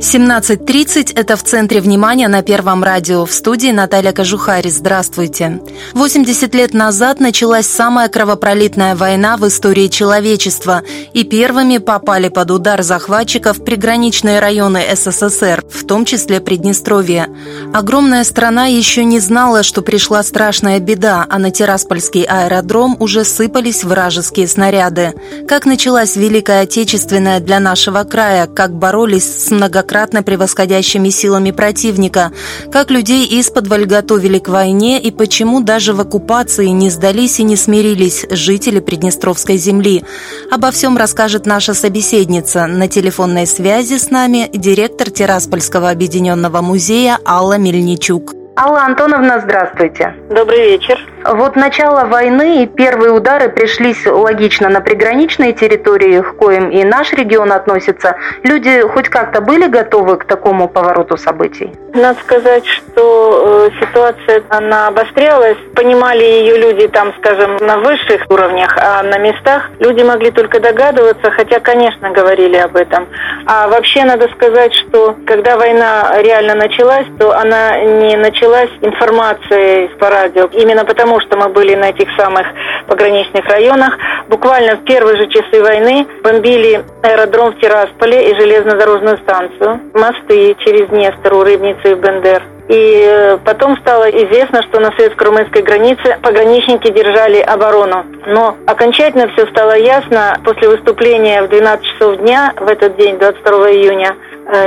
17.30 – это в центре внимания на Первом радио. В студии Наталья Кожухарь. Здравствуйте. 80 лет назад началась самая кровопролитная война в истории человечества, и первыми попали под удар захватчиков приграничные районы СССР, в том числе Приднестровье. Огромная страна еще не знала, что пришла страшная беда, а на Тираспольский аэродром уже сыпались вражеские снаряды. Как началась Великая Отечественная для нашего края, как боролись с многократными многократно превосходящими силами противника, как людей из-под готовили к войне и почему даже в оккупации не сдались и не смирились жители Приднестровской земли. Обо всем расскажет наша собеседница. На телефонной связи с нами директор Тираспольского объединенного музея Алла Мельничук. Алла Антоновна, здравствуйте. Добрый вечер. Вот начало войны и первые удары пришлись логично на приграничные территории, к коим и наш регион относится. Люди хоть как-то были готовы к такому повороту событий? Надо сказать, что э, ситуация, она обострялась. Понимали ее люди там, скажем, на высших уровнях, а на местах люди могли только догадываться, хотя, конечно, говорили об этом. А вообще надо сказать, что когда война реально началась, то она не началась информация по радио. Именно потому, что мы были на этих самых пограничных районах. Буквально в первые же часы войны бомбили аэродром в Тирасполе и железнодорожную станцию, мосты через Днестру, Рыбницу и Бендер. И э, потом стало известно, что на советско-румынской границе пограничники держали оборону. Но окончательно все стало ясно после выступления в 12 часов дня в этот день, 22 июня,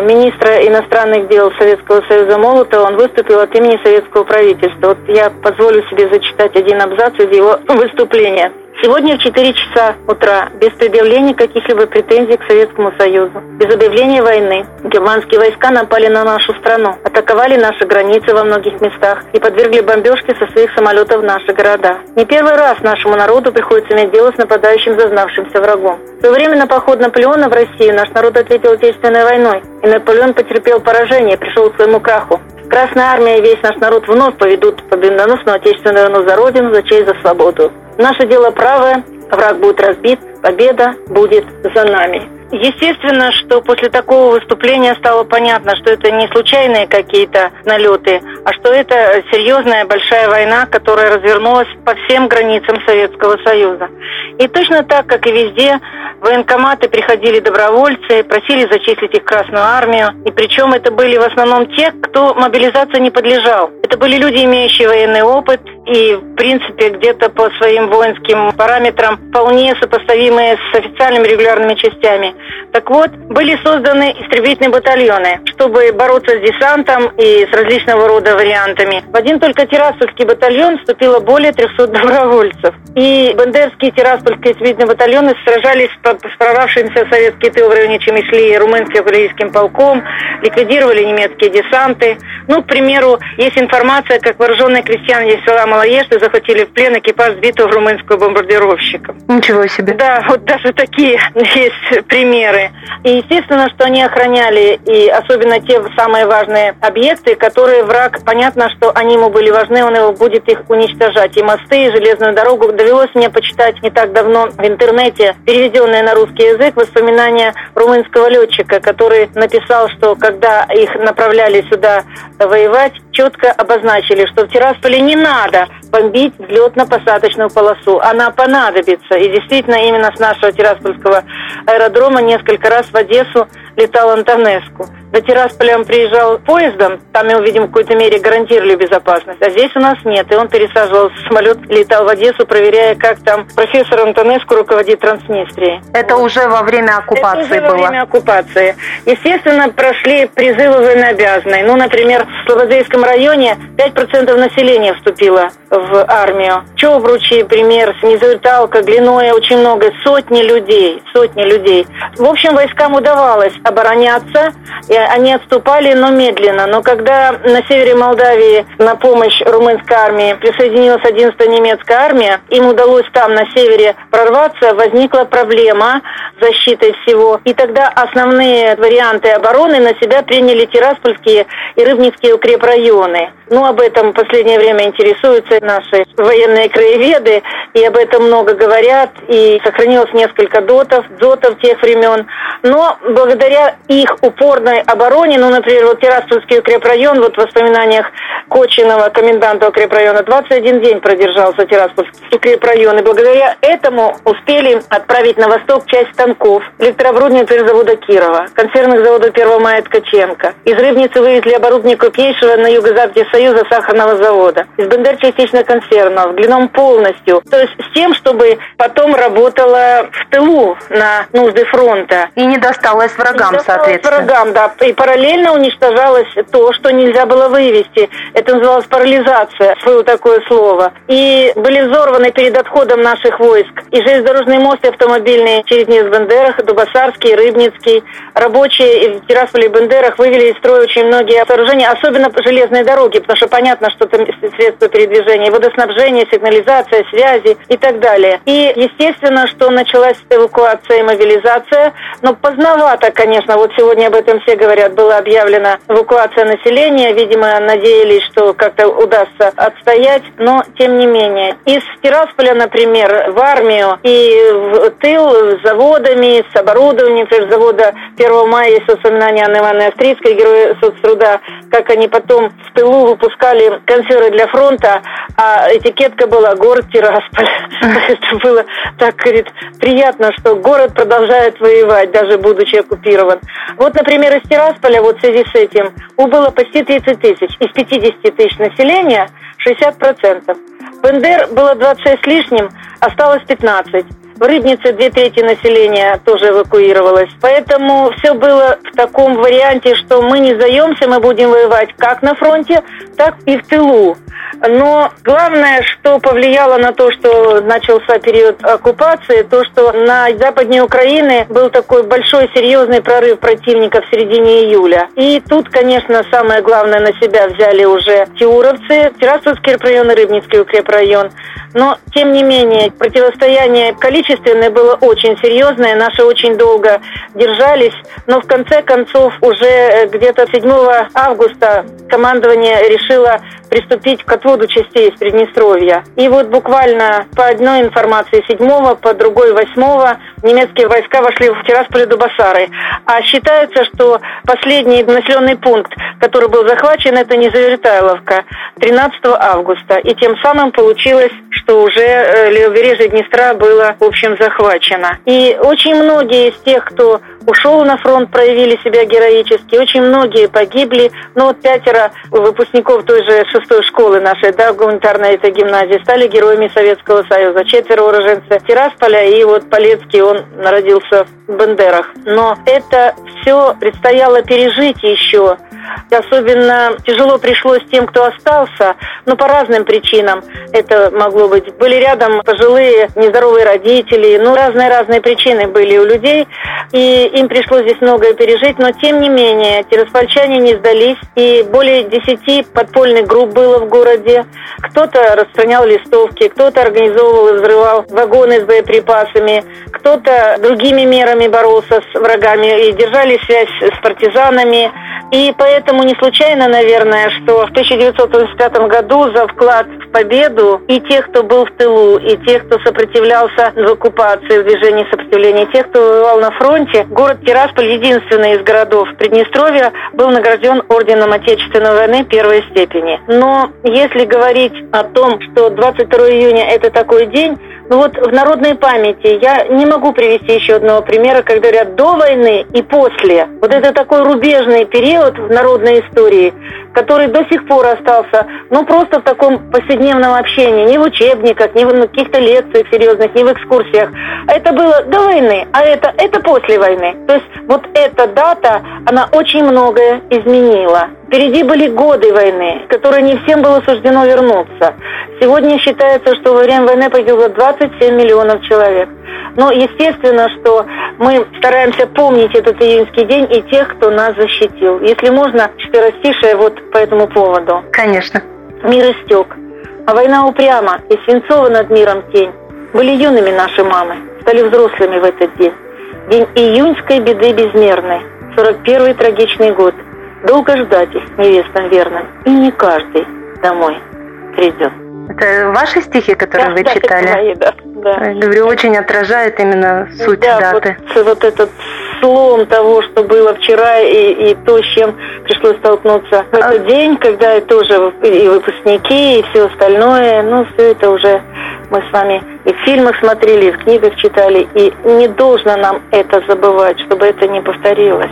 министра иностранных дел Советского Союза Молотова, он выступил от имени советского правительства. Вот я позволю себе зачитать один абзац из его выступления. Сегодня в 4 часа утра, без предъявления каких-либо претензий к Советскому Союзу, без объявления войны, германские войска напали на нашу страну, атаковали наши границы во многих местах и подвергли бомбежке со своих самолетов наши города. Не первый раз нашему народу приходится иметь дело с нападающим зазнавшимся врагом. В свое время на поход Наполеона в Россию наш народ ответил Отечественной войной, и Наполеон потерпел поражение, пришел к своему краху. Красная армия и весь наш народ вновь поведут победоносную Отечественную войну за Родину, за честь, за свободу. Наше дело правое, враг будет разбит, победа будет за нами. Естественно, что после такого выступления стало понятно, что это не случайные какие-то налеты, а что это серьезная большая война, которая развернулась по всем границам Советского Союза. И точно так, как и везде, военкоматы приходили добровольцы, просили зачислить их в Красную Армию. И причем это были в основном те, кто мобилизации не подлежал. Это были люди, имеющие военный опыт и, в принципе, где-то по своим воинским параметрам вполне сопоставимые с официальными регулярными частями. Так вот, были созданы истребительные батальоны, чтобы бороться с десантом и с различного рода вариантами. В один только Тираспольский батальон вступило более 300 добровольцев. И бендерские Тираспольские истребительные батальоны сражались с прорвавшимся советский тыл в районе Чемишли румынским кавалерийским полком, ликвидировали немецкие десанты. Ну, к примеру, есть информация, как вооруженные крестьяне села Малоешты захватили в плен экипаж сбитого румынского бомбардировщика. Ничего себе. Да, вот даже такие есть примеры. И естественно, что они охраняли и особенно те самые важные объекты, которые враг, понятно, что они ему были важны, он его будет их уничтожать. И мосты, и железную дорогу. Довелось мне почитать не так давно в интернете переведенные на русский язык воспоминания румынского летчика, который написал, что когда их направляли сюда воевать, четко обозначили, что в Тирасполе не надо бомбить взлетно-посадочную полосу. Она понадобится. И действительно, именно с нашего Тираспольского аэродрома несколько раз в Одессу летал Антонеску. До Тирасполя он приезжал поездом, там его, видимо, в какой-то мере гарантировали безопасность, а здесь у нас нет. И он пересаживался в самолет, летал в Одессу, проверяя, как там профессор Антонеску руководит Транснистрией. Это вот. уже во время оккупации Это уже было? во время оккупации. Естественно, прошли призывы военнообязанные. Ну, например, в Слободейском районе 5% населения вступило в армию. Чобручи, пример, Низуэталка, Глиное, очень много, сотни людей, сотни людей. В общем, войскам удавалось обороняться, и они отступали, но медленно. Но когда на севере Молдавии на помощь румынской армии присоединилась 11-я немецкая армия, им удалось там на севере прорваться, возникла проблема с защитой всего. И тогда основные варианты обороны на себя приняли Тираспольские и Рыбницкие укрепрайоны. Ну, об этом в последнее время интересуются наши военные краеведы, и об этом много говорят, и сохранилось несколько дотов, дзотов тех времен. Но благодаря их упорной обороне, ну, например, вот Тираспольский укрепрайон, вот в воспоминаниях Кочинова, коменданта укрепрайона, 21 день продержался Тираспольский укрепрайон, и благодаря этому успели отправить на восток часть станков электрооборудования завода Кирова, консервных заводов 1 мая Ткаченко. Из Рыбницы вывезли оборудование крупнейшего на юго-западе Союза сахарного завода. Из Бендер частично консервного, длином полностью. То есть с тем, чтобы потом работала в тылу на нужды фронта. И не досталось врагам, соответственно. врагам, да. И параллельно уничтожалось то, что нельзя было вывести. Это называлось парализация, было такое слово. И были взорваны перед отходом наших войск и железнодорожные мосты автомобильные через Низбендерах, Дубасарский, Рыбницкий. Рабочие в Тирасполе и Бендерах вывели из строя очень многие сооружения, особенно железные дороги, потому что понятно, что это средства передвижения, водоснабжение, сигнализация, связи и так далее. И естественно, что началась эвакуация и мобилизация, но поздновато, конечно, вот сегодня об этом все говорят, была объявлена эвакуация населения, видимо, надеялись, что как-то удастся отстоять, но тем не менее. Из Тирасполя, например, в армию и в тыл с заводами, с оборудованием, например, завода 1 мая есть воспоминания Анны Ивановны Австрийской, героя соцтруда, как они потом в тылу выпускали консервы для фронта, а этикетка была «Город Тирасполь». Это было так, говорит, приятно, что город продолжает воевать, даже будучи оккупирован. Вот, например, из Тирасполя, вот в связи с этим, убыло почти 30 тысяч. Из 50 тысяч населения 60%. Бендер было 26 с лишним, осталось 15. В Рыбнице две трети населения тоже эвакуировалось. Поэтому все было в таком варианте, что мы не сдаемся, мы будем воевать как на фронте, так и в тылу. Но главное, что повлияло на то, что начался период оккупации, то, что на западнее Украины был такой большой серьезный прорыв противника в середине июля. И тут, конечно, самое главное на себя взяли уже тиуровцы, Тираспольский район и Рыбницкий укрепрайон. Но, тем не менее, противостояние количественное было очень серьезное. Наши очень долго держались. Но, в конце концов, уже где-то 7 августа командование решило приступить к отводу частей из Приднестровья. И вот буквально по одной информации 7 по другой 8 немецкие войска вошли в Тирасполь и Дубасары. А считается, что последний населенный пункт, который был захвачен, это Низавертайловка 13 августа. И тем самым получилось, что уже э, левобережье Днестра было, в общем, захвачено. И очень многие из тех, кто ушел на фронт, проявили себя героически. Очень многие погибли. Ну вот пятеро выпускников той же шестой школы нашей, да, гуманитарной этой гимназии, стали героями Советского Союза. Четверо уроженцы Тирасполя, и вот Полецкий, он родился в Бендерах. Но это все предстояло пережить еще. Особенно тяжело пришлось тем, кто остался, но по разным причинам это могло быть. Были рядом пожилые, нездоровые родители, ну, разные-разные причины были у людей, и им пришлось здесь многое пережить, но тем не менее, тираспольчане не сдались, и более десяти подпольных групп было в городе. Кто-то распространял листовки, кто-то организовывал и взрывал вагоны с боеприпасами, кто-то другими мерами боролся с врагами и держали связь с партизанами. И поэтому не случайно, наверное, что в 1985 году за вклад в победу и тех, кто был в тылу, и тех, кто сопротивлялся в оккупации, в движении сопротивления, и тех, кто воевал на фронте, город Тирасполь, единственный из городов Приднестровья, был награжден Орденом Отечественной войны первой степени. Но если говорить о том, что 22 июня – это такой день, ну вот в народной памяти я не могу привести еще одного примера, когда говорят до войны и после. Вот это такой рубежный период в народной истории, который до сих пор остался, ну, просто в таком повседневном общении, не в учебниках, не в каких-то лекциях серьезных, не в экскурсиях. Это было до войны, а это, это после войны. То есть вот эта дата, она очень многое изменила. Впереди были годы войны, которые не всем было суждено вернуться. Сегодня считается, что во время войны погибло 27 миллионов человек. Но естественно, что мы стараемся помнить этот июньский день и тех, кто нас защитил. Если можно, четверостишее вот по этому поводу. Конечно. Мир истек, а война упряма, и свинцова над миром тень. Были юными наши мамы, стали взрослыми в этот день. День июньской беды безмерной, 41-й трагичный год – Долго ждать их невестам верным, и не каждый домой придет. Это ваши стихи, которые да, вы да, читали? Это мои, да, да. Я говорю, очень отражает именно суть да, даты. Вот, вот этот слом того, что было вчера, и, и то, с чем пришлось столкнуться в этот а... день, когда тоже и выпускники, и все остальное, ну, все это уже мы с вами и в фильмах смотрели, и в книгах читали, и не должно нам это забывать, чтобы это не повторилось.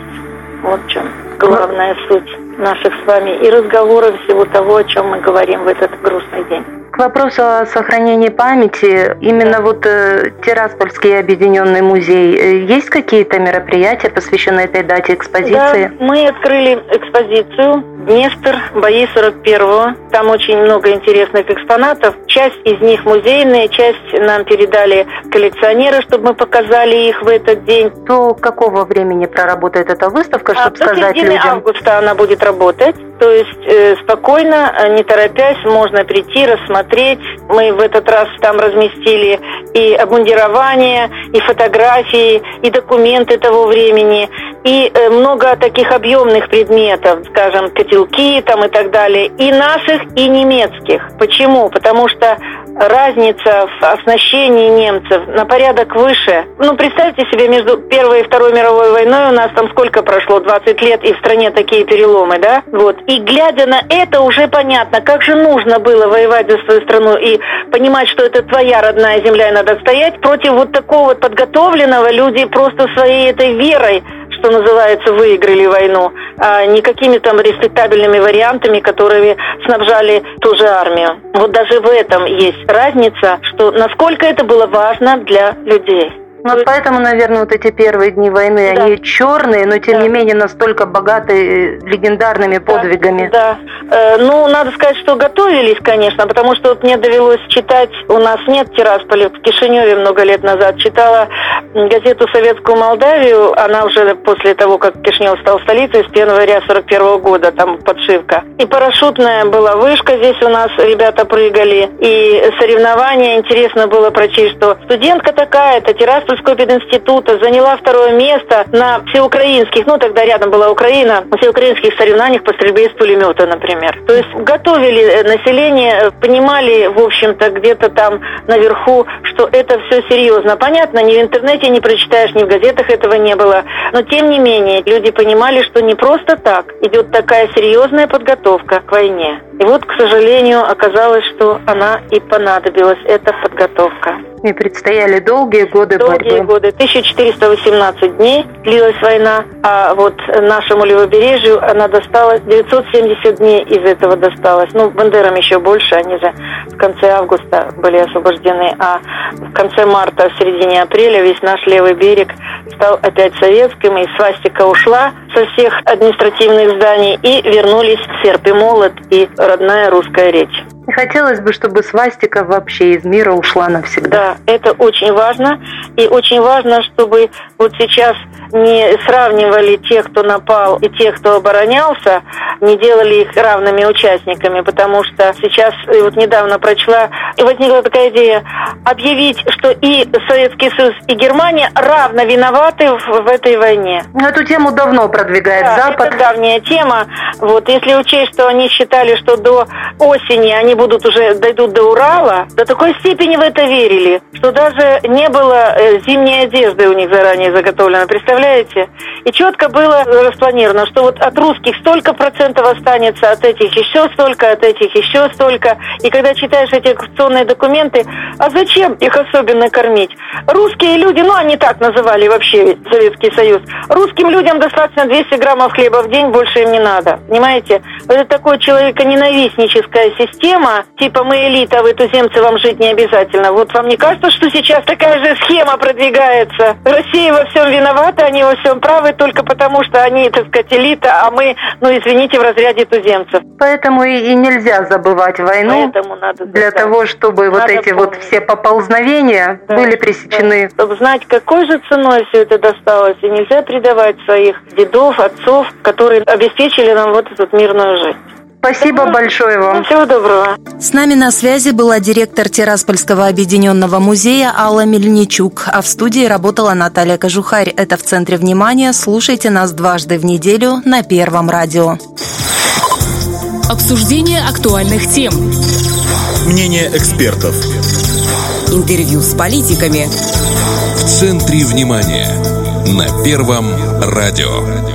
Вот в чем главная суть наших с вами и разговоров всего того, о чем мы говорим в этот грустный день. К вопросу о сохранении памяти, именно вот э, Тираспольский объединенный музей, э, есть какие-то мероприятия, посвященные этой дате экспозиции? Да, мы открыли экспозицию Днестр, бои 41-го. Там очень много интересных экспонатов. Часть из них музейные, часть нам передали коллекционеры, чтобы мы показали их в этот день. До какого времени проработает эта выставка, чтобы а, сказать до людям? августа она будет работать. То есть э, спокойно, э, не торопясь, можно прийти, рассмотреть. Мы в этот раз там разместили и обмундирование, и фотографии, и документы того времени, и э, много таких объемных предметов, скажем, котелки там и так далее, и наших, и немецких. Почему? Потому что разница в оснащении немцев на порядок выше. Ну, представьте себе, между Первой и Второй мировой войной у нас там сколько прошло? 20 лет, и в стране такие переломы, да? Вот. И глядя на это, уже понятно, как же нужно было воевать за свою страну и понимать, что это твоя родная земля, и надо стоять против вот такого вот подготовленного. Люди просто своей этой верой что называется, выиграли войну, а не какими там респектабельными вариантами, которыми снабжали ту же армию. Вот даже в этом есть разница, что насколько это было важно для людей. Ну, вот поэтому, наверное, вот эти первые дни войны, да. они черные, но тем да. не менее настолько богаты легендарными подвигами. Да. да. Э, ну, надо сказать, что готовились, конечно, потому что вот мне довелось читать, у нас нет Тирасполя, в Кишиневе много лет назад читала газету «Советскую Молдавию», она уже после того, как Кишинев стал столицей, с 1 января 41 года, там подшивка. И парашютная была вышка, здесь у нас ребята прыгали, и соревнования, интересно было прочесть, что студентка такая, это Тирасполь Тульского пединститута, заняла второе место на всеукраинских, ну тогда рядом была Украина, на всеукраинских соревнованиях по стрельбе из пулемета, например. То есть готовили э, население, понимали, в общем-то, где-то там наверху, что это все серьезно. Понятно, ни в интернете не прочитаешь, ни в газетах этого не было. Но тем не менее, люди понимали, что не просто так идет такая серьезная подготовка к войне. И вот, к сожалению, оказалось, что она и понадобилась, эта подготовка. И предстояли долгие годы долгие борьбы. годы. 1418 дней длилась война, а вот нашему левобережью она досталась, 970 дней из этого досталось. Ну, Бандерам еще больше, они же в конце августа были освобождены, а в конце марта, в середине апреля весь наш левый берег стал опять советским, и свастика ушла со всех административных зданий, и вернулись серп и молот и родная русская речь. Хотелось бы, чтобы свастика вообще из мира ушла навсегда. Да, это очень важно. И очень важно, чтобы вот сейчас не сравнивали тех, кто напал, и тех, кто оборонялся, не делали их равными участниками, потому что сейчас, вот недавно прочла, и возникла такая идея, объявить, что и Советский Союз, и Германия равно виноваты в, в этой войне. Ну, эту тему давно продвигает да, Запад. это давняя тема. Вот, если учесть, что они считали, что до осени они будут уже, дойдут до Урала, до такой степени в это верили, что даже не было э, зимней одежды у них заранее заготовлено. Представляете? И четко было распланировано, что вот от русских столько процентов останется, от этих еще столько, от этих еще столько. И когда читаешь эти оккупационные документы, а зачем их особенно кормить? Русские люди, ну они так называли вообще Советский Союз, русским людям достаточно 200 граммов хлеба в день, больше им не надо. Понимаете? Это такое человеконенавистническая система, типа мы элита, а вы туземцы, вам жить не обязательно. Вот вам не кажется, что сейчас такая же схема продвигается? Россия во всем виновата, они во всем правы только потому, что они, так сказать, элита, а мы, ну извините, в разряде туземцев. Поэтому и, и нельзя забывать войну. Поэтому надо для того, чтобы вот Надо эти вот помнить. все поползновения Да, были пресечены. да. Чтобы знать, какой же ценой все это досталось. И нельзя предавать своих дедов, отцов, которые обеспечили нам вот эту мирную жизнь. Спасибо большое вам. всего доброго. С нами на связи была директор Тираспольского объединенного музея Алла Мельничук, а в студии работала Наталья Кожухарь. Это в центре внимания. Слушайте нас дважды в неделю на Первом радио. Обсуждение актуальных тем. Мнение экспертов. Интервью с политиками. В центре внимания. На Первом радио.